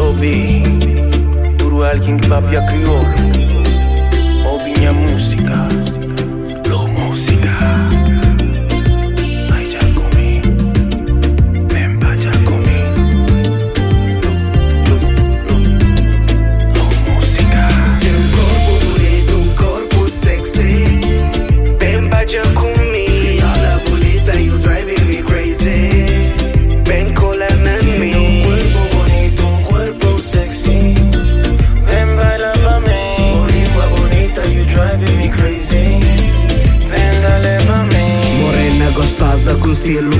So be, Turu alguien que papi feel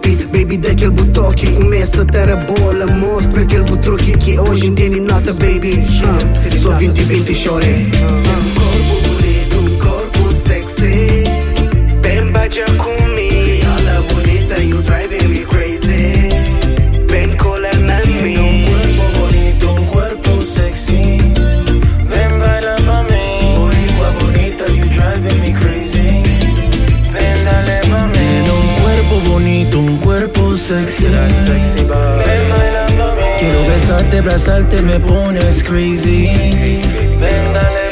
copii Baby, dă Começa a ter a bola Mostra aquele Mostră que hoje em dia în dimineață, baby. Sovinti 20 ore sexy. Mí. Quiero besarte, abrazarte, me pones crazy. Ven dale.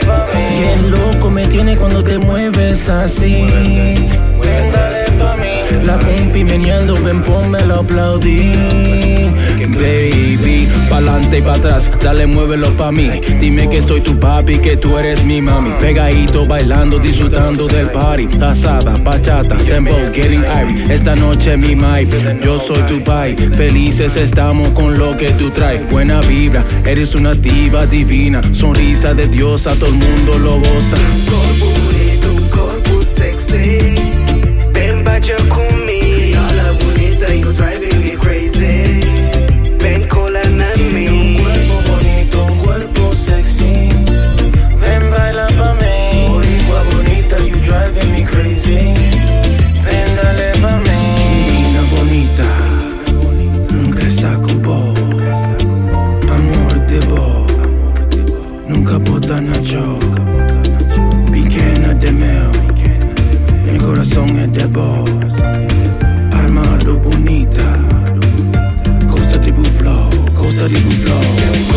Bien loco me tiene cuando te mueves así. Meneando, ven ponmelo a aplaudir. Baby, pa'lante y pa' atrás, dale muévelo pa' mí. Dime que soy tu papi, que tú eres mi mami. Pegadito, bailando, disfrutando del party. Asada, bachata, dembow, getting irie. Esta noche mi mai, yo soy tu pai. Felices estamos con lo que tú traes. Buena vibra, eres una diva divina. Sonrisa de diosa, todo el mundo lo goza. corpo bonito, um corpo sexy. boss. Armando Bonita. Costa di Buffalo, Costa di Buffalo.